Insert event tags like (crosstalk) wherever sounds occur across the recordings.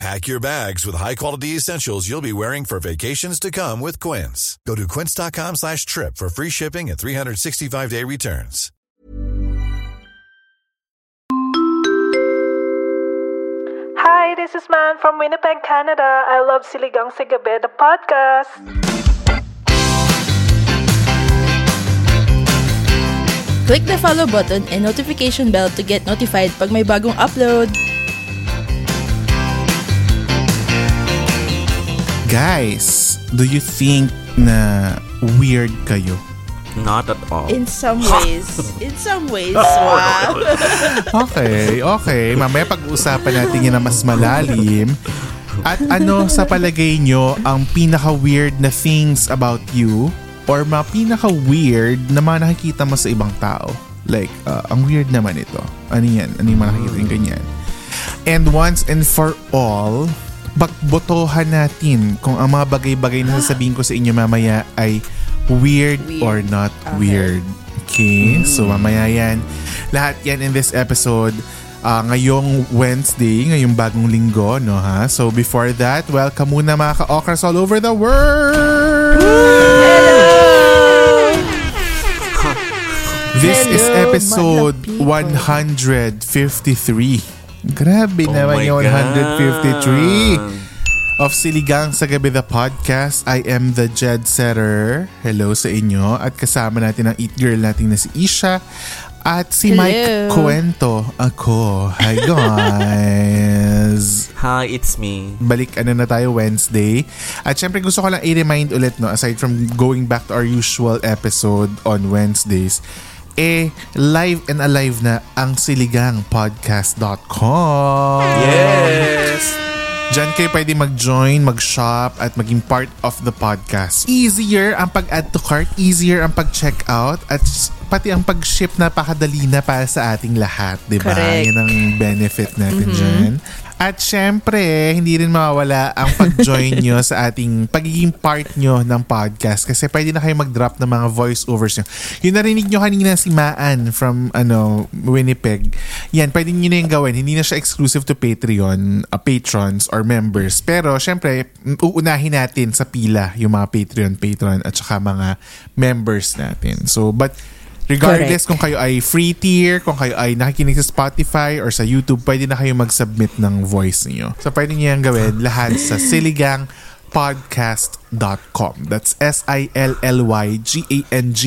Pack your bags with high-quality essentials you'll be wearing for vacations to come with Quince. Go to quince.com slash trip for free shipping and 365-day returns. Hi, this is Man from Winnipeg, Canada. I love Siligang sa Gabi, the podcast. Click the follow button and notification bell to get notified pag may bagong upload. Guys, do you think na weird kayo? Not at all. In some ways. In some ways, (laughs) wow. (laughs) Okay, okay. Mamaya pag-uusapan natin yan na mas malalim. At ano sa palagay nyo ang pinaka-weird na things about you or mga pinaka-weird na mga nakikita mo sa ibang tao? Like, uh, ang weird naman ito. Ano yan? Ano yung mga nakikita yung ganyan? And once and for all, bagbotohan natin kung ang mga bagay-bagay na sasabihin ko sa inyo mamaya ay weird, Weird. or not Okay. weird. Okay? So mamaya yan. Lahat yan in this episode. ah, ngayong Wednesday, ngayong bagong linggo, no ha? So before that, welcome muna mga ka-okras all over the world! This is Hello, episode madlang people. 153. Grabe Oh naman yung 153 God. of Siligang sa Gabi the Podcast. I am the Jed Setter. Hello sa inyo. At kasama natin ang Eat Girl natin na si Isha. At si Hello. Mike Cuento. Ako. Hi (laughs) guys. Hi, it's me. Balik ano na tayo Wednesday. At syempre gusto ko lang i-remind ulit no aside from going back to our usual episode on Wednesdays eh live and alive na ang siligangpodcast.com. Yes! Diyan kayo pwede mag-join, mag-shop at maging part of the podcast. Easier ang pag-add to cart, easier ang pag-check out at pati ang pag-ship napakadali na para sa ating lahat, 'di ba? Correct. Yan ang benefit natin diyan. At syempre, hindi rin mawawala ang pag-join nyo sa ating pagiging part nyo ng podcast kasi pwede na kayo mag-drop ng mga voice-overs nyo. Yung narinig nyo kanina si Maan from ano Winnipeg, yan, pwede nyo na yung gawin. Hindi na siya exclusive to Patreon, uh, patrons or members. Pero syempre, uunahin natin sa pila yung mga Patreon, patron at saka mga members natin. So, but Regardless kung kayo ay free tier, kung kayo ay nakikinig sa Spotify or sa YouTube, pwede na kayo mag-submit ng voice niyo. So pwede niyo yan gawin lahat sa siligangpodcast.com. That's S-I-L-L-Y-G-A-N-G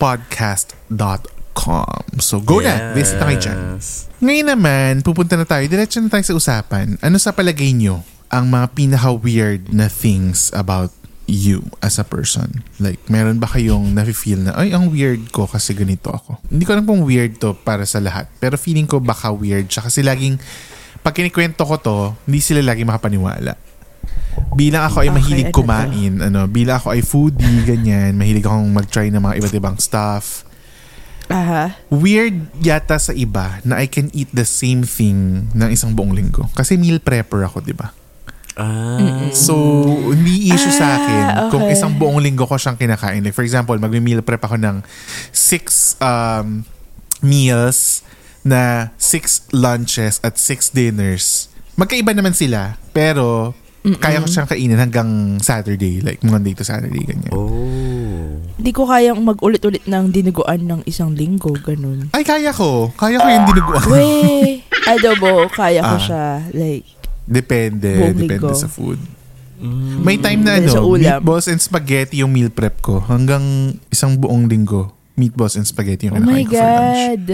podcast.com. So go na, visit na kayo dyan. Yes. Ngayon naman, pupunta na tayo. Diretso na tayo sa usapan. Ano sa palagay nyo ang mga pinaka-weird na things about you as a person? Like, meron ba kayong nafe-feel na, ay, ang weird ko kasi ganito ako. Hindi ko alam kung weird to para sa lahat. Pero feeling ko baka weird siya kasi laging, pag kinikwento ko to, hindi sila lagi makapaniwala. Bilang ako ay Okay, mahilig to? kumain, ano, bilang ako ay foodie, ganyan, mahilig akong mag-try ng mga iba't ibang stuff Aha. weird yata sa iba na I can eat the same thing ng isang buong linggo. Kasi meal prepper ako, di ba? Ah. So, hindi issue sa akin Ah, kung okay. isang buong linggo ko siyang kinakain. Like, for example, mag-meal prep ako ng six um, meals na six lunches at six dinners. Magkaiba naman sila, pero kaya ko siyang kainin hanggang Saturday. Like, Monday to Saturday, ganyan. Oh. Hindi ko kayang mag-ulit-ulit ng dinuguan ng isang linggo, ganun. Ay, kaya ko. Kaya ko yung dinuguan. Wey, (laughs) adobo, kaya ko Ah. siya. Like, Depende. Buong Depende linggo. sa food. May time na Depende sa ano, ulam. meatballs and spaghetti yung meal prep ko. Hanggang isang buong linggo, meatballs and spaghetti yung oh my kinakain ko for lunch. God.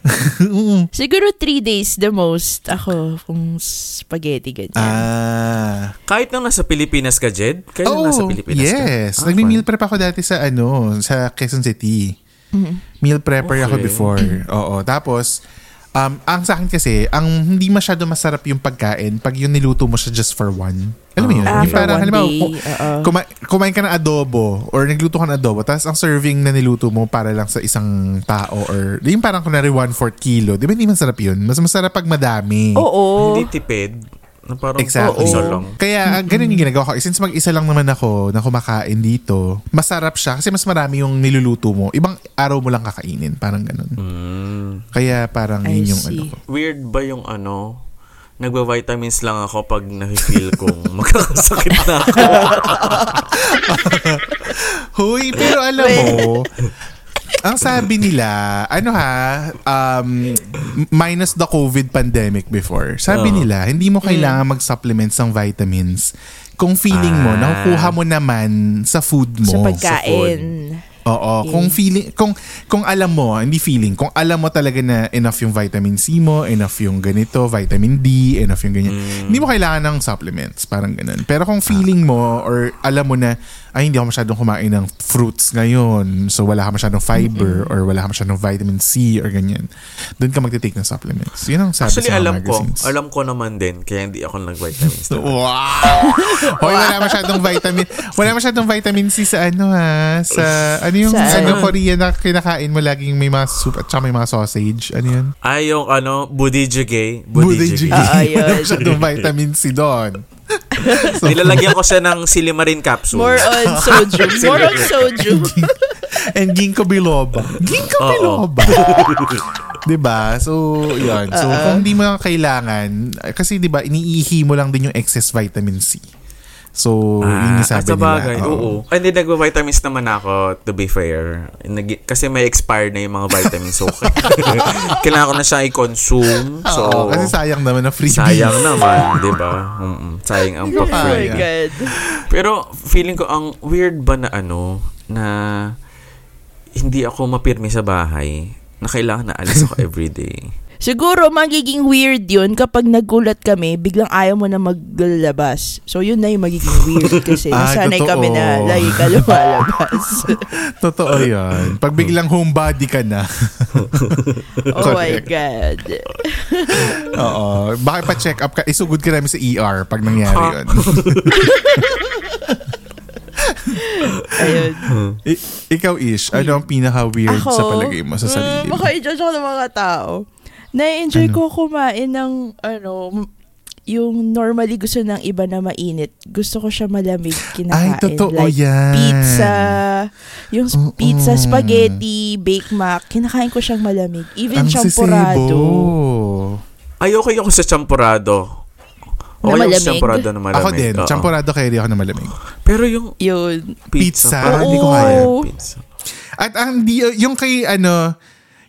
(laughs) Siguro three days the most ako kung spaghetti ganyan. Ah. Kahit nang nasa Pilipinas ka, Jed? Kahit Oh, nang nasa Pilipinas ka? yes. Ah, Nagmi-meal prep ako dati sa ano, sa Quezon City. Mm-hmm. Meal prepper ako Okay. before. (clears throat) Oo. Tapos, Um, ang sa akin kasi, ang hindi masyado masarap yung pagkain pag yung niluto mo siya just for one. Alam mo yun? Ah, yung parang, one halimbawa, day, ku- kuma- kumain ka ng adobo or nagluto ka ng adobo tapos ang serving na niluto mo para lang sa isang tao or yung parang kunwari one-fourth kilo. Di ba hindi masarap yun? Mas masarap pag madami. Oo. Hindi tipid. Na parang Exactly. isa lang. Kaya ah, ganun yung ginagawa ko. Since mag-isa lang naman ako na kumakain dito, masarap siya kasi mas marami yung niluluto mo. Ibang araw mo lang kakainin. Parang ganun. Mm. Kaya parang I yun yung see. ano ko. Weird ba yung ano? Nagba-vitamins lang ako pag na-feel kong (laughs) magkakasakit na ako. (laughs) Hoy, pero alam mo, ang sabi nila, ano ha, um, minus the COVID pandemic before, sabi Oo. nila, hindi mo kailangan mag-supplements ng vitamins kung feeling mo, Ah. nakukuha mo naman sa food mo. Sa pagkain. Oo, kung feeling kung kung alam mo, hindi feeling, kung alam mo talaga na enough yung vitamin C mo, enough yung ganito, vitamin D, enough yung ganyan. Hindi mo kailangan ng supplements, parang ganun. Pero kung feeling mo or alam mo na ay hindi ako masyadong kumain ng fruits ngayon, so wala ka masyadong fiber or wala ka masyadong vitamin C or ganyan. Doon ka magte-take ng supplements. Yun ang sabi Actually, sa mga alam ko. magazines. Alam ko naman din. Kaya hindi ako nag-vitamins. (laughs) Wow! Hoy, wala masyadong vitamin. Wala masyadong vitamin C sa ano ha, sa (laughs) ano yung Sa ano ano? Korea na kinakain mo laging may mga soup at saka may mga sausage. Ano yun? Ay, yung ano, budijigay. Budijigay. Ah, yun. Wala masyadong vitamin C doon. (laughs) Nilalagyan ko siya ng silimarin capsule. More on (laughs) soju. More on soju. (laughs) And ginkgo biloba. Ginkgo biloba. 'Di ba? So, 'yun. So, kung hindi mo lang kailangan kasi 'di ba, iniihi mo lang din yung excess vitamin C. So, yun yung Ah, sabi sa nila. bagay, oo. Ay, Hindi, nagwa-vitamins naman ako, to be fair. Nag- kasi may expired na yung mga vitamins. So, (laughs) kailangan ko na siya i-consume. So, Oo, kasi sayang naman na freebies. sayang naman, di ba? Mm-mm, sayang ang Oh my. God. Pero, feeling ko, ang weird ba na ano, na hindi ako mapirmi sa bahay, na kailangan na alis ako everyday. Siguro magiging weird yun kapag nagulat kami, biglang ayaw mo na maglalabas. So yun na yung magiging weird (laughs) kasi Ah, nasanay totoo. kami na lagi ka lumalabas. (laughs) Totoo 'yan. Pag biglang homebody ka na. (laughs) oh my. God. Oo. Bakit pa check up ka? Isugod ka namin sa ER pag nangyari Ha? 'yun. Ayun. I- ikaw Ish, ano ang pinaka weird Ako, sa palagay mo sa mm, sarili mo? baka i-judge ako ng mga tao. Na-enjoy Ano? ko kumain ng, ano, yung normally gusto ng iba na mainit. Gusto ko siya malamig kinakain. Ay, totoo like yan. pizza, yung Oo. pizza, spaghetti, bake mac, kinakain ko siyang malamig. Even Ang champurado. sisebo. Ay, okay ako sa champurado. Na Okay ako sa malamig? champurado na malamig. Ako din, oo. champurado carry ako na malamig. Pero yung Yun. pizza, Pizza, parang hindi ko Oo. kaya. Pizza. At ang di, yung kay ano,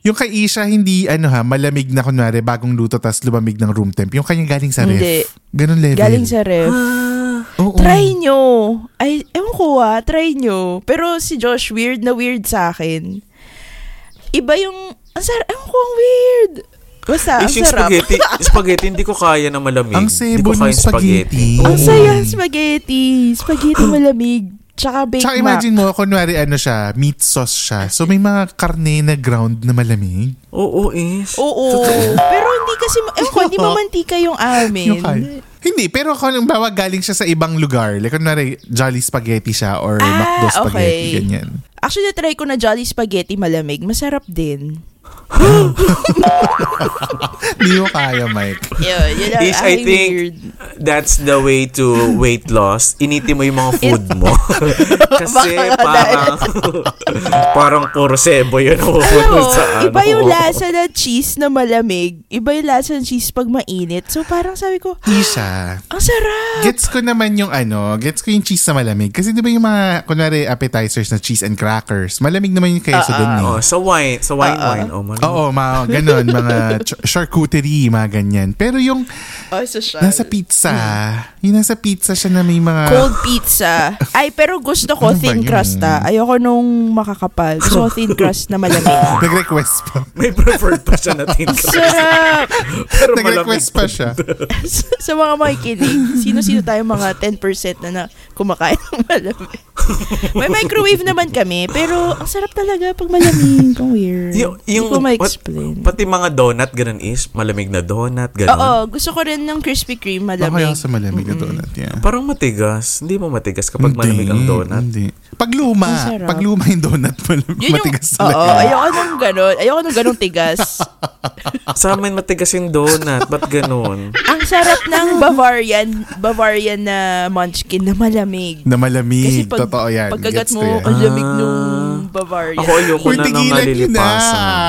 yung kay Isha hindi ano ha, malamig na kunwari bagong luto tas lumamig ng room temp. Yung kanya galing sa ref. Hindi. Ganun level. Galing sa ref. Oo. Try nyo. Ay, ewan ko ah, try nyo. Pero si Josh, weird na weird sa akin. Iba yung, ang sarap, ewan ko, ang weird. Basta, ang Is yung sarap. spaghetti, (laughs) spaghetti, hindi ko kaya na malamig. Ang Hindi sebo ko kaya ng spaghetti. Ang Oo. saya, spaghetti. Spaghetti malamig. Tsaka bake Tsaka mac. imagine mo, kunwari ano siya, meat sauce siya. So may mga karne na ground na malamig. Oo, is. Oo. Pero hindi kasi, ko, hindi (laughs) mamantika yung amin. Yung kaya. Hindi, pero kung bawa galing siya sa ibang lugar, like kunwari Jolly Spaghetti siya or Ah, McDo Spaghetti, okay. ganyan. Actually, try ko na Jolly Spaghetti malamig. Masarap din. Hindi mo kaya, Mike. Yun, yun ang Is, I think, weird. that's the way to weight loss. Initin mo yung mga food mo. (laughs) Kasi parang, (laughs) parang puro sebo yun. Mo, sa ano. iba yung lasa ng cheese na malamig. Iba yung lasa ng cheese pag mainit. So parang sabi ko, Isha, (gasps) ang sarap. gets ko naman yung ano, gets ko yung cheese na malamig. Kasi di ba yung mga, kunwari, appetizers na cheese and crackers, malamig naman yung Ah, queso dun eh. Oh, sa wine, sa wine wine. Oh, man. Oo, mga ganun, mga ch- charcuterie, mga ganyan. Pero yung Oh, siya. nasa pizza, yung nasa pizza siya na may mga... Cold pizza. (laughs) Ay, pero gusto ko Ano thin crust ah. Ayoko nung makakapal. Gusto ko thin crust na malamig. (laughs) Nag-request pa. May preferred pa siya natin. Sarap! (laughs) Pero Nag-request pa siya. sa mga makikinig, sino-sino tayo mga 10% na, na kumakain ng malamig. (laughs) May microwave naman kami, pero ang sarap talaga pag malamig. Ang weird. Yung, yung, Hindi ko pat- ma-explain. pati mga donut, ganun is, malamig na donut, ganun. Oo, gusto ko rin ng Krispy Kreme Baka malamig. sa malamig na donut, yeah. Parang matigas. Hindi mo matigas kapag malamig ang donut. Hindi. Pag luma, Ang sarap. pag luma yung donut, (laughs) mal- Yun yung, matigas oo, talaga. ayoko nung ganon. Ayoko nung ganong tigas. (laughs) Sa amin matigas yung donut. Ba't ganun? ang sarap ng Bavarian, Bavarian na munchkin na malamig. na malamig. Kasi pag, Totoo yan. pagkagat Gets mo, yan. ang lamig Ah. nung Bavarian. Ako ayoko Uy, na ng tigilan nyo na.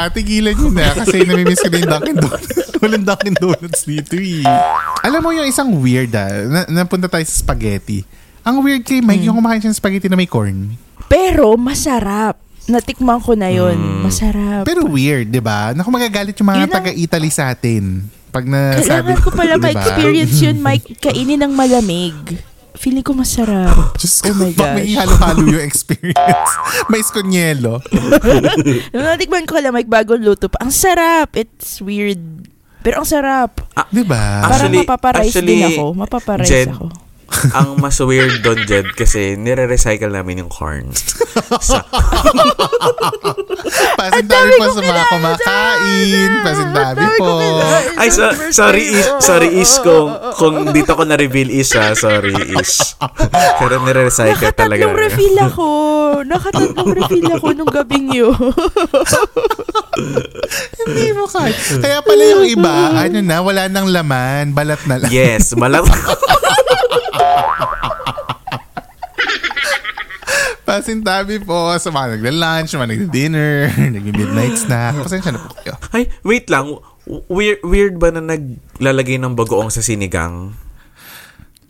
Tigilan nyo na. Kasi (laughs) namimiss ko na yung Dunkin' Donuts. (laughs) Walang Dunkin' Donuts dito eh. Alam mo yung isang weird ah. Na, napunta tayo sa spaghetti. Ang weird kay Mike, yung kumakain siya ng spaghetti na may corn. Pero masarap. Natikman ko na yun. Mm. Masarap. Pero weird, di ba? Naku magagalit yung mga Yun ang- taga-Italy sa atin. Pag nasabi, Kailangan ko pala (laughs) di ba? ma-experience yun, Mike. Kainin ng malamig. Feeling ko masarap. (gasps) Diyos Oh ko, my bak may gosh. halo-halo yung experience. (laughs) may skonyelo. Nung (laughs) natikman ko lang, Mike, bago luto pa. Ang sarap. It's weird. Pero ang sarap. Di ba? Parang Actually- mapaparize actually, din ako. Mapaparize Jed, ako. Ang mas weird doon, Jed, kasi nire-recycle namin yung corn. Sa, (laughs) Pasintabi po sa mga kumakain. Pasintabi po. ay, so, sorry, is, sorry, is, kung, kung dito ko na-reveal is, ah, sorry, is. (laughs) Pero nire-recycle talaga. Nakatatlong refill ako. Nakatatlong refill ako nung gabing yun. (laughs) Hindi mo kaya. Kaya pala yung iba, ano na, wala nang laman, balat na lang. Yes, malam. Pasintabi po sa mga nagla-lunch, mga nagla-dinner, (laughs) nag-midnight snack. Pasensya na po kayo. Ay, wait lang. Weird, weird ba na naglalagay ng bagoong sa sinigang?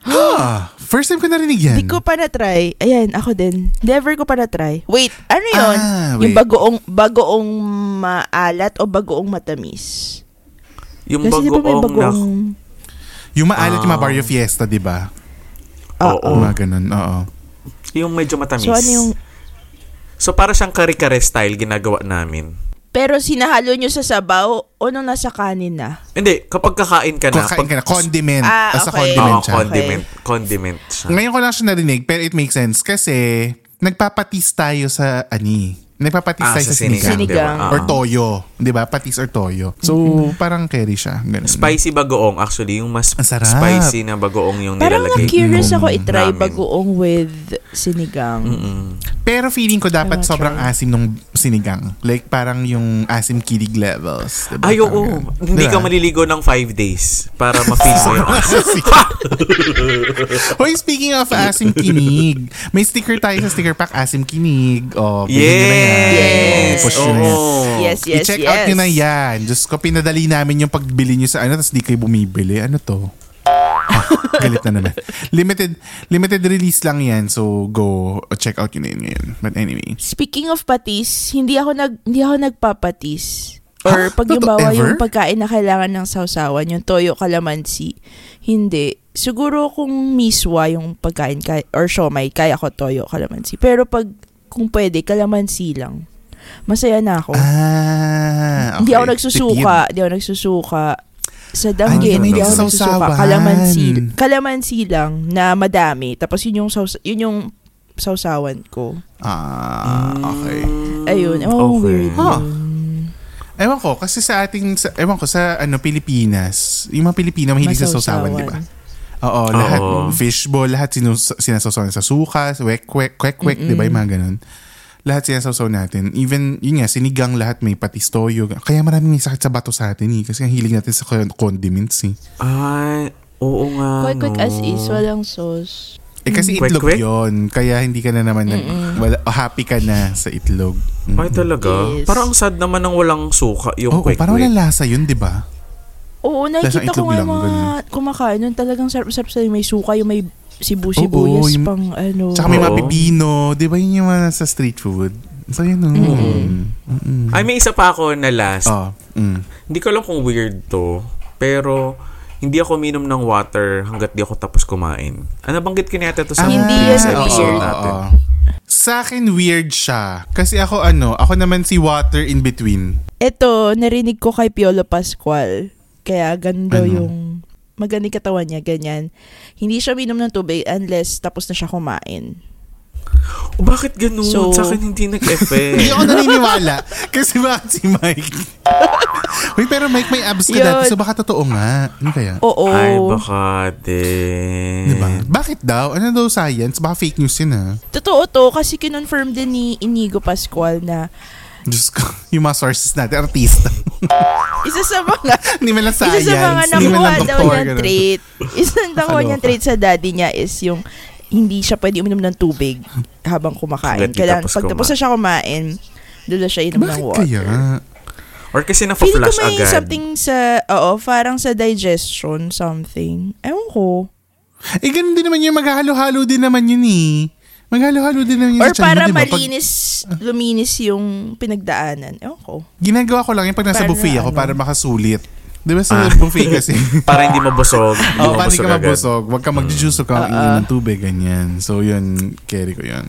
Ah, first time ko narinig yan. Hindi ko pa na-try. Ayan, ako din. Never ko pa na-try. Wait, ano yun? Ah, yung bagoong, bagoong maalat o bagoong matamis? Yung Kasi di ba may bagoong, bagoong... na... Yung maalat yung mga Ah. Barrio Fiesta, di ba? Oo. Oo. Mga ganun, oo. Yung medyo matamis. So ano yung... So, para siyang kare-kare style ginagawa namin. Pero sinahalo nyo sa sabaw o nung nasa kanin na? Hindi, kapag kakain ka na, Kakain ka na, condiment. Ah, As a okay. condiment Oo, siya. condiment. Condiment siya. Ngayon ko lang siya narinig, pero it makes sense kasi nagpapatis tayo sa ani. Nagpapatis Ah, tayo sa sa sinigang. sinigang. Diba? Or Ah. toyo. Di ba? Patis or toyo. So, parang carry siya. Ganun. Spicy bagoong. Actually, yung mas spicy na bagoong yung Parang nilalagay. na-curious ko ako itry namin. bagoong with sinigang. Mm-mm. Pero feeling ko dapat I'll sobrang try. asim nung sinigang. Like parang yung asim kilig levels. Diba? Ay, Parang oo. ganun. Hindi ka maliligo ng five days para ma-feel mo yung (laughs) Hoy, speaking of asim kinig, may sticker tayo sa sticker pack, asim kinig. Oh, yan. Yes! Push nyo. Oo. Yes, yes, I-check yes. out nyo na yan. Diyos ko, pinadali namin yung pagbili nyo sa ano, tapos di kayo bumibili. Ano to? Ah, (laughs) galit na naman. Limited limited release lang yan. So, go check out yun na yun ngayon. But anyway. Speaking of patis, hindi ako nag hindi ako nagpapatis. Or Ha? pag yung bawa ever? yung pagkain na kailangan ng sausawan, yung toyo kalamansi, hindi. Siguro kung miswa yung pagkain kay, or siomay, kaya ko toyo kalamansi. Pero pag kung pwede, kalamansi lang. Masaya na ako. Ah, okay. Hindi ako nagsusuka, hindi ako nagsusuka. Sa danggit, hindi ako nagsusuka. Kalamansi, kalamansi lang na madami. Tapos yun yung, saus- yun yung sausawan ko. Ah, okay. Ayun. Oh, Okay. weird. Huh. Ewan ko, kasi sa ating, sa, ewan ko, sa ano, Pilipinas, yung mga Pilipino mahilig sa sausawan, di ba? Oo, lahat, Oo. fishball, lahat sinus, sinasawsawan sa suka, sa wek, wek, kwek, kwek, di ba, yung mga ganun. Lahat sinasawsaw natin. Even, yun nga, sinigang lahat may patis toyo. Kaya maraming may sakit sa bato sa atin eh. Kasi ang hilig natin sa con- condiments eh. Ay, oo nga, Quick, quick no. as is, walang sauce. Eh kasi Kwek, itlog kwek? yon Kaya hindi ka na naman, nag, wala, oh, happy ka na sa itlog. Mm. Ay, talaga? Yes. Parang ang sad naman ng walang suka, yung Oo, quick parang quick. walang lasa yun, di ba? Oo, nakikita ko nga mga ganun. kumakain nun. Talagang sarap-sarap sa may suka, yung may sibu-sibuyas yung- pang ano. Tsaka may mga pipino. Di ba yun yung mga sa street food? So yun. Mm. Mm. Ay, may isa pa ako na last. Oh, mm. Hindi ko alam kung weird to, pero hindi ako minom ng water hanggat di ako tapos kumain. Ano banggit ko na yata to sa Hindi previous yan episode weird. natin. oo. Sa akin, weird siya. Kasi ako ano, ako naman si water in between. Ito, narinig ko kay Piolo Pascual. Kaya ganun daw Ano? yung maganda yung katawan niya, ganyan. Hindi siya minom ng tubig unless tapos na siya kumain. O bakit ganun? So- Sa akin hindi Hindi nag-effect. ako naniniwala. Kasi bakit si Mike? (laughs) Uy, pero Mike may abs ka Yun. dati, so baka totoo nga. Ano kaya? Oo. Ay, baka din. Diba? Bakit daw? Ano daw science? Baka fake news yun ah. Totoo to kasi kinonfirm din ni Inigo Pascual na Diyos ko, (laughs) yung mga sources natin, artista. (laughs) isa sa mga (laughs) Hindi man lang science. isa sa mga nakuha daw niyang trait. Isa nakuha niyang trait sa daddy niya is yung hindi siya pwede uminom ng tubig habang kumakain. Kailangan, pag tapos na siya kumain, doon na siya inom ng Bakit water. kaya? Or kasi Feeling ko na-flash may agad. something sa, oo, parang sa digestion, something. Ewan ko. Eh, ganun din naman yun. Maghahalo-halo din naman yun eh. Maghalo-halo din naman yun Or sa mo, para di ba? Pag malinis, luminis yung pinagdaanan. Ewan ko. ginagawa ko lang yun pag nasa Para buffet ako ano? para makasulit. Di ba sa Ah. buffet kasi? (laughs) Para hindi mabusog. Hindi Oo, paano mabusog ka agad. mabusog? Huwag ka mag-juice o ka Ah, ah. ng tubig, ganyan. So, yun, carry ko yun.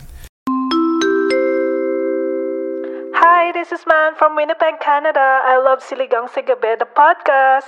Hi, this is Man from Winnipeg, Canada. I love Siligang sa Gabi, the podcast.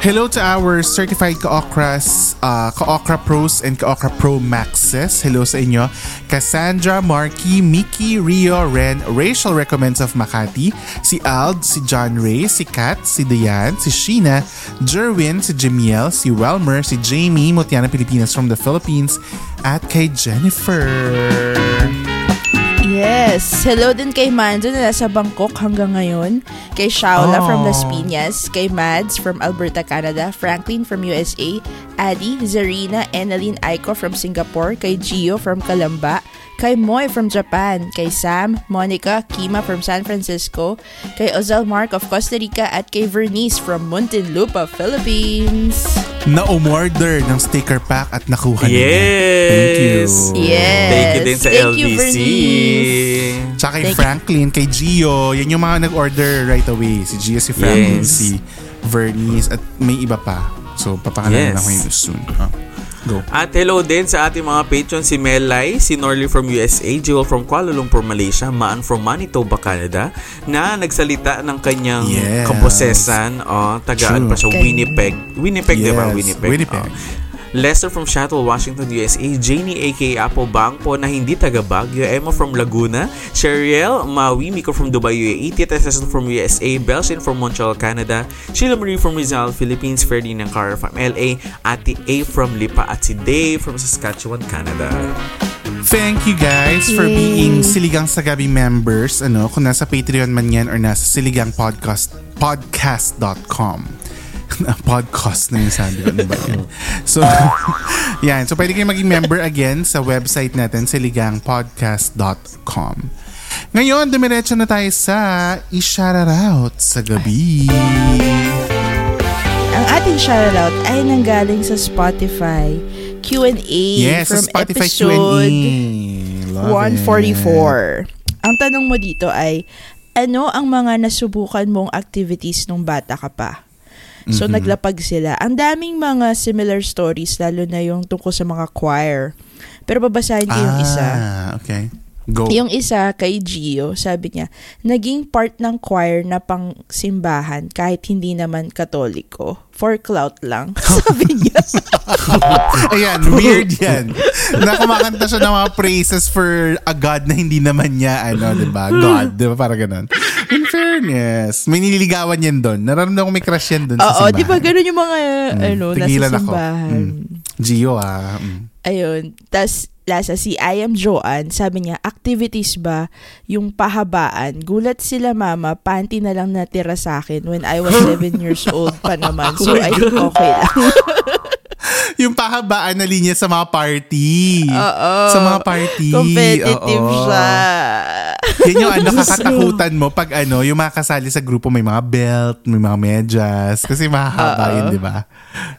Hello to our certified Kaokras, uh, Kaokra Pros and Kaokra Pro Maxes. Hello sa inyo. Cassandra, Marky, Mickey, Rio, Ren, Rachel Recommends of Makati, si Ald, si John Ray, si Kat, si Diane, si Sheena, Jerwin, si Jamiel, si Welmer, si Jamie, Mutiana Pilipinas from the Philippines, at kay Jennifer. Yes. Hello din kay Manzo na nasa Bangkok hanggang ngayon. Kay Shaula Oh. from Las Piñas. Kay Mads from Alberta, Canada. Franklin from USA. Adi, Zarina, Enaline Aiko from Singapore. Kay Gio from Kalamba. Kay Moy from Japan. Kay Sam, Monica, Kima from San Francisco. Kay Ozal Mark of Costa Rica. At kay Vernice from Muntinlupa, Philippines. Na-umorder ng sticker pack at nakuha nila. Yes! Thank you. Yes. Thank you din sa Thank you, LBC. Vernice. Tsaka kay Thank you. Franklin, kay Gio, yan yung mga nag-order right away. Si Gio, si Franklin, Yes. si Vernice, at may iba pa. So, papakalaman Yes. ako yun soon. Ah, go. At hello din sa ating mga patrons si Melay, si Norley from USA, Jewel from Kuala Lumpur, Malaysia, Maan from Manitoba, Canada, na nagsalita ng kanyang Yes. kaposesan, oh, tagaan True. pa siya, Winnipeg. Winnipeg, di ba? Yes, Winnipeg. Winnipeg. Oh. Lester from Seattle, Washington, USA, Janie aka Apple Bangpo na hindi taga Baguio, Emma from Laguna, Sheriel Maui, Miko from Dubai, UAE, Tita Cecil from USA, Belsin from Montreal, Canada, Sheila Marie from Rizal, Philippines, Ferdinand Carr from LA, Ate A from Lipa at si Dave from Saskatchewan, Canada. Thank you guys for Yay. being Siligang sa Gabi members. Ano, kung nasa Patreon man yan or nasa Siligang Podcast, podcast.com. podcast na yung sabi ko. Ano ba yun? So, (laughs) yan. So, pwede kayo maging member again sa website natin, siligangpodcast.com. Ngayon, dumiretso na tayo sa i-shoutout sa gabi. Ang ating shoutout ay nanggaling sa Spotify Q&A Yes, sa from Spotify episode Q&A. Love it. 144. Ang tanong mo dito ay, ano ang mga nasubukan mong activities nung bata ka pa? So, Mhm. naglapag sila. Ang daming mga similar stories, lalo na yung tungkol sa mga choir. Pero babasahin ko yung isa. Ah, okay. Go. Yung isa kay Gio, sabi niya, naging part ng choir na pang simbahan kahit hindi naman katoliko. For clout lang. (laughs) sabi niya. (laughs) Ayan, weird yan. na kumakanta siya ng mga praises for a God na hindi naman niya, ano, di ba? God, di ba? Parang ganun. In fairness, may nililigawan yan doon. Nararamdaman ko may crush yan doon sa Oo, simbahan. di ba ganun yung mga, ano, nasa tigilan ako. simbahan. Mm. Gio, ah. Mm. Ayun. Tapos, lasa si I am Joanne, sabi niya, activities ba yung pahabaan? Gulat sila mama, panty na lang natira sa akin when I was (laughs) 7 years old pa naman. So, I think okay lang. (laughs) Yung pahabaan na linya sa mga party. Oo. Sa mga party. Competitive Oo. siya. Yan yung (laughs) ano, kakatakutan mo pag ano, yung mga kasali sa grupo may mga belt, may mga medyas. Kasi mahahaba yun, di ba?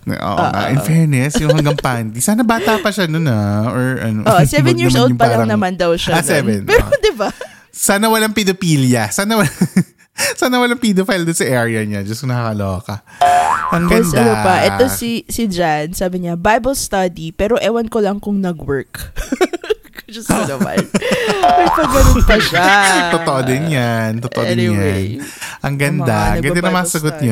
Oo nga. In fairness, yung hanggang (laughs) panty. Sana bata pa siya nun ah. Or ano. Oh, 7 Wag years old pa lang parang- naman daw siya. Ah, nun. seven. Pero, Ah. di ba? Sana walang pedophilia. Sana walang... (laughs) (laughs) Sana walang pedophile doon sa area niya. Diyos ko nakakaloka. Ang Tapos ganda. ano pa, ito si, si Jan, sabi niya, Bible study, pero ewan ko lang kung nag-work. (laughs) Diyos ko naman. (laughs) May pa ganun pa siya. Totoo din yan. Totoo din Anyway, yan. Ang ganda. Ang ganda na nagba-Bible mga sagot study.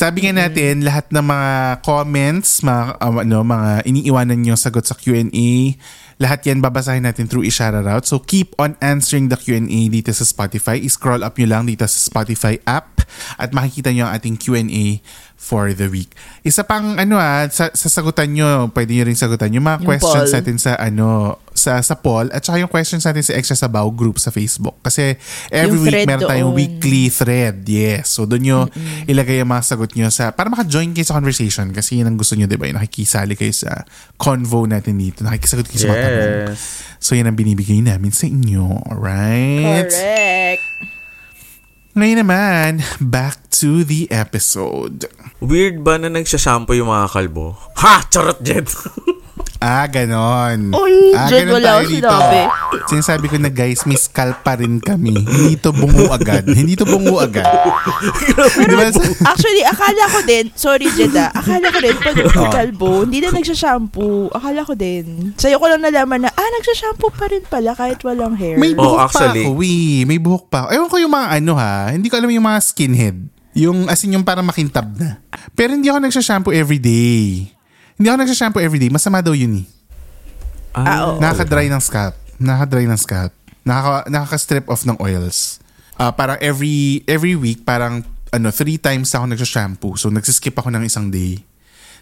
Sabi nga natin, lahat ng mga comments, mga, um, ano, mga iniiwanan nyo sagot sa Q&A, lahat yan babasahin natin through i-shoutout. So keep on answering the Q&A dito sa Spotify. I-scroll up nyo lang dito sa Spotify app at makikita nyo ang ating Q&A for the week. Isa pang ano ah, sa, sasagutan nyo, pwede nyo rin sagutan yung mga Yung questions poll. natin sa ano, sa sa poll at saka yung questions natin sa Extra Sabaw group sa Facebook. Kasi every Yung week meron tayong doon. weekly thread. Yes. So doon nyo ilagay yung mga sagot nyo sa para maka-join kayo sa conversation kasi yun ang gusto nyo, 'di ba? Yung nakikisali kayo sa convo natin dito. Nakikisagot kayo sa mga tanong. Yes. So yan ang binibigay namin sa inyo. Alright? Correct. Ngayon naman, back to the episode. Weird ba na nagsashampoo yung mga kalbo? Ha! Charot, Jed! (laughs) Ah, ganon. Uy, ah, dyan ganon wala sinabi. Sinasabi ko na guys, may scalp pa rin kami. Hindi to bungo agad. Hindi to bungo agad. Di ba? Actually, akala ko din, sorry Jeda, akala ko din pag kalbo, hindi na nagsashampoo. Akala ko din. Sa'yo ko lang nalaman na, ah, nagsashampoo pa rin pala kahit walang hair. May Oh, buhok actually. pa ako, eh. May buhok pa ako. Ewan ko yung mga ano ha. Hindi ko alam yung mga skinhead. Yung as in yung parang makintab na. Pero hindi ako nagsashampoo everyday. Hindi ako nagsashampoo everyday. Masama daw yun eh. Ah, oo. Nakaka-dry ng scalp. Nakaka-dry ng scalp. Nakaka, nakaka-strip off ng oils. Ah, parang every every week, parang ano, three times ako nagsashampoo. So, nagsiskip ako ng isang day.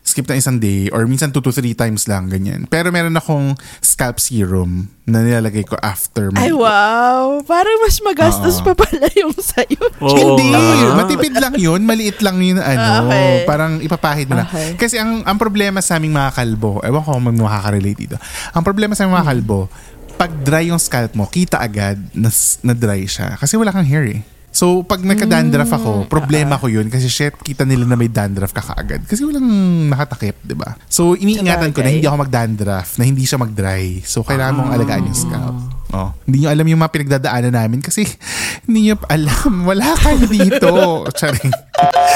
Skip ng isang day or minsan two to three times lang, ganyan. Pero meron akong scalp serum na nilalagay ko after my Ay, wow. Parang mas magastos pa pala yung sa'yo. Oo Hindi, nga. matipid lang yun. Maliit lang yun, ano. Okay. Parang ipapahid mo na. Okay. Kasi ang, ang problema sa aming mga kalbo, ewan ko kung may makaka-relate dito. Ang problema sa aming mga kalbo, pag dry yung scalp mo, kita agad na, na dry siya. Kasi wala kang hair eh. So, pag nagka-dandruff ako, problema ko yun kasi shit, kita nila na may dandruff ka kaagad. Kasi walang nakatakip, di ba? So, iniingatan ko na hindi ako mag-dandruff, na hindi siya mag-dry. So, kailangan mong alagaan yung scalp. Oh, hindi nyo alam yung mga pinagdadaanan namin kasi (laughs) hindi nyo alam. Wala kayo dito. (laughs) Charing.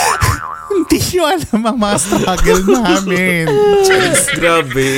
(laughs) hindi nyo alam ang mga struggle namin. Charing. Grabe.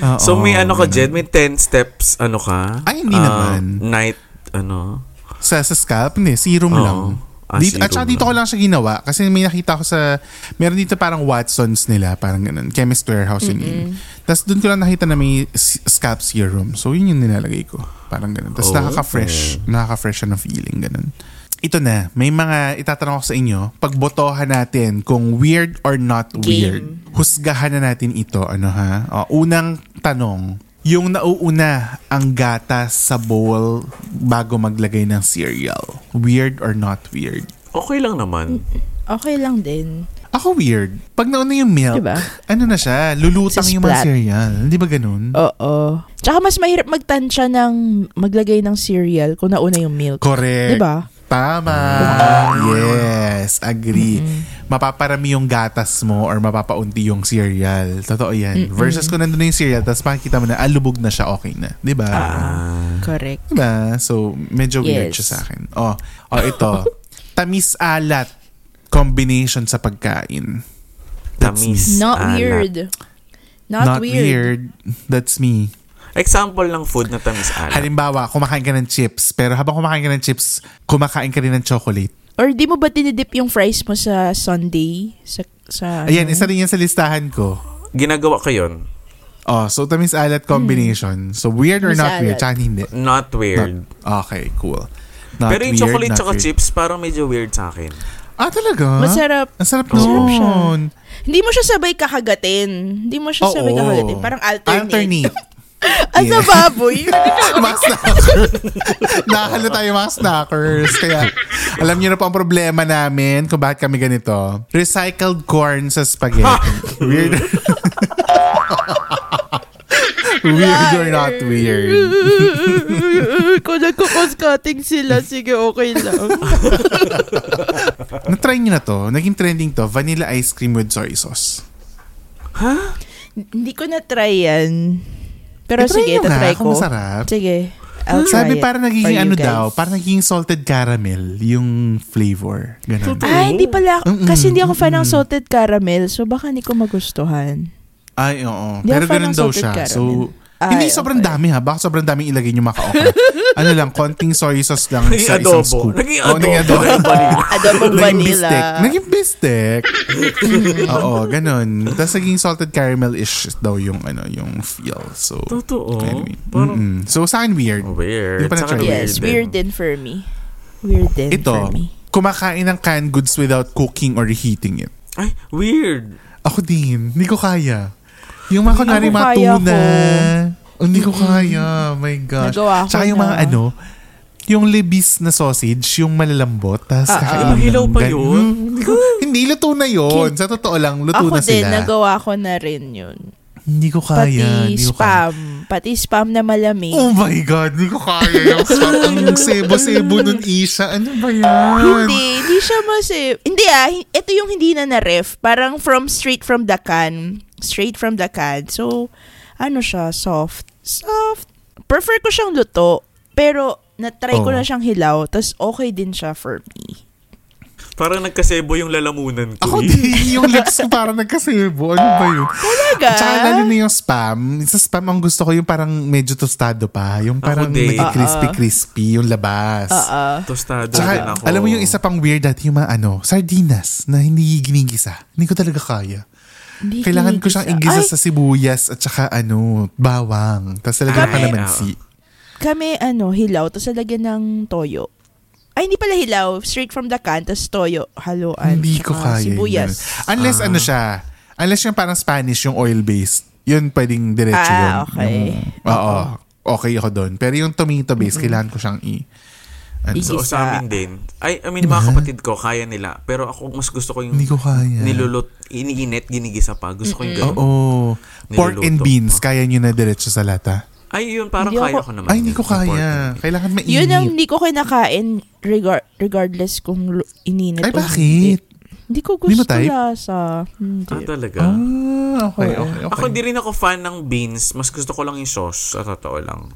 Oo, so may ano ka. Jed? May 10 steps, ano ka? Ay, hindi Ah, naman. Night, ano? Sa, sa scalp, hindi. Serum Oo. lang. Ah, dito, at saka dito lang. ko lang siya ginawa kasi may nakita ko sa meron dito parang Watsons nila parang ganun chemist warehouse yun yun tapos doon ko lang nakita na may s- scalp serum so yun yung nilalagay ko parang ganun tapos Oh, nakaka-fresh nakaka-fresh siya ng feeling ganun ito na, may mga itatanong ko sa inyo. Pagbotohan natin kung weird or not weird. Husgahan na natin ito. Ano ha? O, unang tanong. Yung nauuna ang gatas sa bowl bago maglagay ng cereal. Weird or not weird? Okay lang naman. Okay lang din. Ako weird. Pag nauna yung milk, Diba? ano na siya, lulutang Sa yung mga cereal. Di ba ganun? Oo. Tsaka mas mahirap magtansya ng maglagay ng cereal kung nauna yung milk. Correct. Diba? Tama. Yes, agree. mapaparami yung gatas mo or mapapaunti yung cereal. Totoo yan. Versus kung nandun na yung cereal, tapos makikita mo na, ah, lubog na siya, okay na. Di ba? Correct. Diba? So, medyo weird Yes. siya sa akin. Oh, oh ito. (laughs) Tamis-alat combination sa pagkain. That's Tamis. Not alat. weird. Not, Not weird. weird. That's me. Example ng food na tamis alat. Halimbawa, kumakain ka ng chips, pero habang kumakain ka ng chips, kumakain ka rin ng chocolate. Or di mo ba dinidip yung fries mo sa Sunday? Sa, sa Ayan, ano? isa rin yan sa listahan ko. Ginagawa ko yun. Oh, so tamis-alat combination. So, weird or not weird? Tsaka hindi. Not weird. Not- okay, cool. Not Pero yung weird, chocolate tsaka weird. chips, parang medyo weird sa akin. Ah, talaga? Masarap. Ang sarap Masarap siya. Hindi mo siya sabay kakagatin. Hindi mo siya sabay Oo. kakagatin. Parang alternate. Alternate. (laughs) As a baboy. (laughs) mga snackers. Nakakalo tayo mga snackers. Kaya alam niyo na po ang problema namin kung bakit kami ganito. Recycled corn sa spaghetti. Weird. weird or not weird? (laughs) Kung nagkukos-cutting sila, sige, okay lang. (laughs) Na-try niyo na to. Naging trending to. Vanilla ice cream with soy sauce. Hindi ko na-try yan. Pero Eh, try sige, tatry kung ko. masarap. Sige, I'll try Sabi it parang for nagiging ano guys. daw, parang nagiging salted caramel yung flavor. Ganun. Ah, hindi pala. Mm-mm, Kasi hindi ako fan ng salted caramel. So, baka hindi ko magustuhan. Ay, oo. Hindi Pero ako fan ganun ng daw salted siya. caramel. So, Ay, hindi sobrang okay. dami ha. Baka sobrang daming ilagay nyo maka-okra. (laughs) ano lang, konting soy sauce lang Naging sa isang adobo. scoop. Naging Oo, naging adobo. adobo. Adobong Naging vanilla. (laughs) bistek. Naging bistek. (laughs) Oo, ganun. Tapos naging salted caramel-ish daw yung ano yung feel. So, Totoo. anyway. Parang Mm-mm. So, sa akin weird. weird. Di pa na-try. Yes, weird din for me. Weird din Ito, for me. kumakain ng canned goods without cooking or reheating it. Ay, weird. Ako din. Hindi ko kaya. Yung mga kunwari mga tuna. Hindi ko kaya. My gosh. Nagawa ko Tsaka yung mga na. ano, yung libis na sausage, yung malalambot, tapos Ah, ah. Hilaw ng pa gan- yun? Hmm, (laughs) Hindi, ko, hindi, luto na yun. Sa totoo lang, luto Ako na din, sila. nagawa ko na rin yun. Hindi ko kaya. Pati hindi ko kaya. spam. Pati spam na malamig. Oh my God, hindi ko kaya (laughs) yung spam. Ang sebo-sebo nun, Isha. Ano ba yan? Hindi, hindi siya masip. Hindi ah, ito yung hindi na na-ref. Parang from straight from the can. Straight from the can. So, ano siya, soft. Soft. Prefer ko siyang luto. Pero, na-try ko Oh. na siyang hilaw. Tapos, okay din siya for me. Parang nagkasebo yung lalamunan ko. Ako eh. (laughs) din, (laughs) yung lips ko parang nagkasebo. Ano ba yun? Talaga? Tsaka lalo na yung spam. Sa spam, ang gusto ko yung parang medyo tostado pa. Yung parang din. naging crispy-crispy yung labas. Oo. Tostado din Tsaka, ako. alam mo yung isa pang weird dati, yung mga ano, sardinas na hindi ginigisa. Hindi ko talaga kaya. Hindi Kailangan ko siyang igisa sa sibuyas at saka ano, bawang. Tapos talaga pa naman si. kami, ano, hilaw. Tapos, lagyan ng toyo. Ay, hindi pala hilaw. Straight from the can. Tapos, toyo. Haluan. Hindi ko kaya. yun. Sibuyas. Unless ano siya, unless yung parang Spanish, yung oil-based. Yun pwedeng diretso Ah, yun. okay. Yung- oo. Okay ako doon. Pero yung tomato-based, kailangan ko siyang i... Ano, So, Igisa. sa amin din. Ay, I mean, mga kapatid ko, kaya nila. Pero ako, mas gusto ko yung Hindi ko kaya. nilulot, iniinit, ginigisa pa. Gusto ko yung ganun. Oo. Pork and beans, kaya nyo na diretso sa lata? Ay, yun, parang Hindi kaya ako- ko naman. Ay, hindi yun, ko and kaya. Kailangan mainit. Yun ang hindi ko kinakain regard, regardless kung ininit Ay, o bakit? Hindi. Hindi ko Hindi gusto type? lasa. Hindi. Ah, talaga? Ah, okay, okay, okay. Ako hindi rin ako fan ng beans. Mas gusto ko lang yung sauce. Sa totoo lang.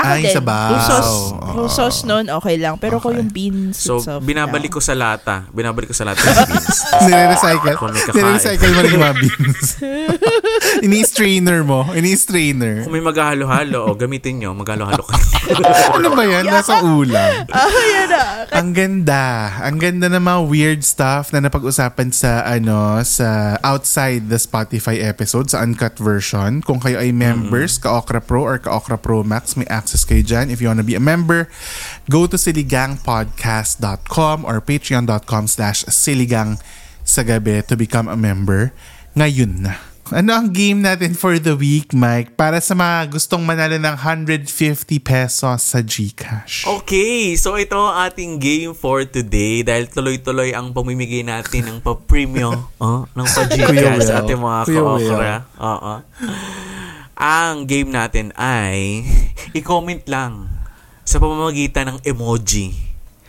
Ako Ay, din. sabaw. Yung sauce, Oo. yung sauce nun, okay lang. Pero kung Okay. yung beans So, itself binabalik lang. ko sa lata. Binabalik ko sa lata yung (laughs) beans. Nire-recycle. Kung may kakain. Nire-recycle mo rin yung mga (laughs) beans. (laughs) (laughs) Ini-strainer mo. Ini-strainer. Kung may maghahalo-halo, o gamitin nyo, maghalo-halo kayo. (laughs) Ano ba yan? Nasa ulam. Ah, yan na. Ang ganda. Ang ganda ng mga weird stuff na napag-usapan sa ano sa outside the Spotify episode sa uncut version. Kung kayo ay members, ka-Okra Pro or ka-Okra Pro Max, may access kayo dyan. If you wanna be a member, go to siligangpodcast.com or patreon.com slash siligang sa gabi to become a member. Ngayon na. Ano ang game natin for the week, Mike? Para sa mga gustong manalo ng 150 pesos sa GCash. Okay, so ito ang ating game for today dahil tuloy-tuloy ang pamimigay natin ng pa-premium (laughs) oh, ng pa-Gcash sa ating mga ka-okra. Oo. Ang game natin ay (laughs) i-comment lang sa pamamagitan ng emoji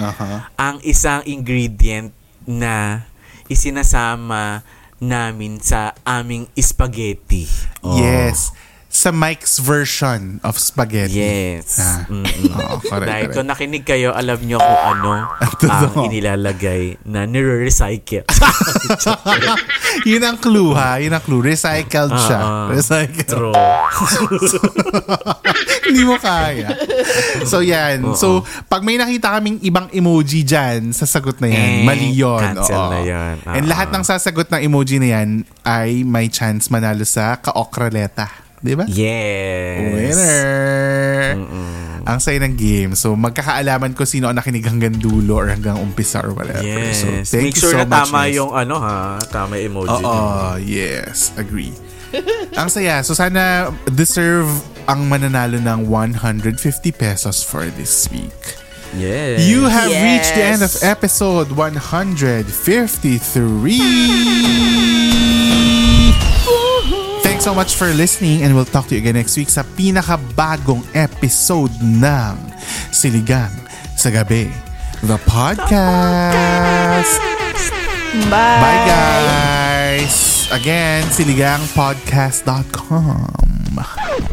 Aha. ang isang ingredient na isinasama namin sa aming spaghetti. Oh. Yes. Sa Mike's version of spaghetti. Yes. Ah. Mm-mm. (laughs) Oo, correct, Dahil correct. kung nakinig kayo, alam nyo kung ano (laughs) ang Totoo. inilalagay na nire-recycle. (laughs) Yun ang clue ha. Yun ang clue. Recycled siya. Ah, ah. Recycled. True. Hindi mo kaya. So yan. So pag may nakita kaming ibang emoji dyan sa sagot na yan, Eh, mali yun. cancel Oo. na yan. And Ah. lahat ng sasagot ng emoji na yan ay may chance manalo sa ka-okraleta. Di ba? Yes. Winner! Ang saya ng game. So, magkakaalaman ko sino ang nakinig hanggang dulo or hanggang umpisa or whatever. Yes. So, thank Make you sure so na much, tama guys. yung ano ha, tama yung emoji. Oo, yes. Agree. ang saya. So, sana deserve ang mananalo ng 150 pesos for this week. Yes. You have Yes. reached the end of episode 153. Thanks so much for listening and we'll talk to you again next week sa pinakabagong episode ng Siligang sa Gabi, the podcast. Bye! Bye guys! Again, siligangpodcast.com.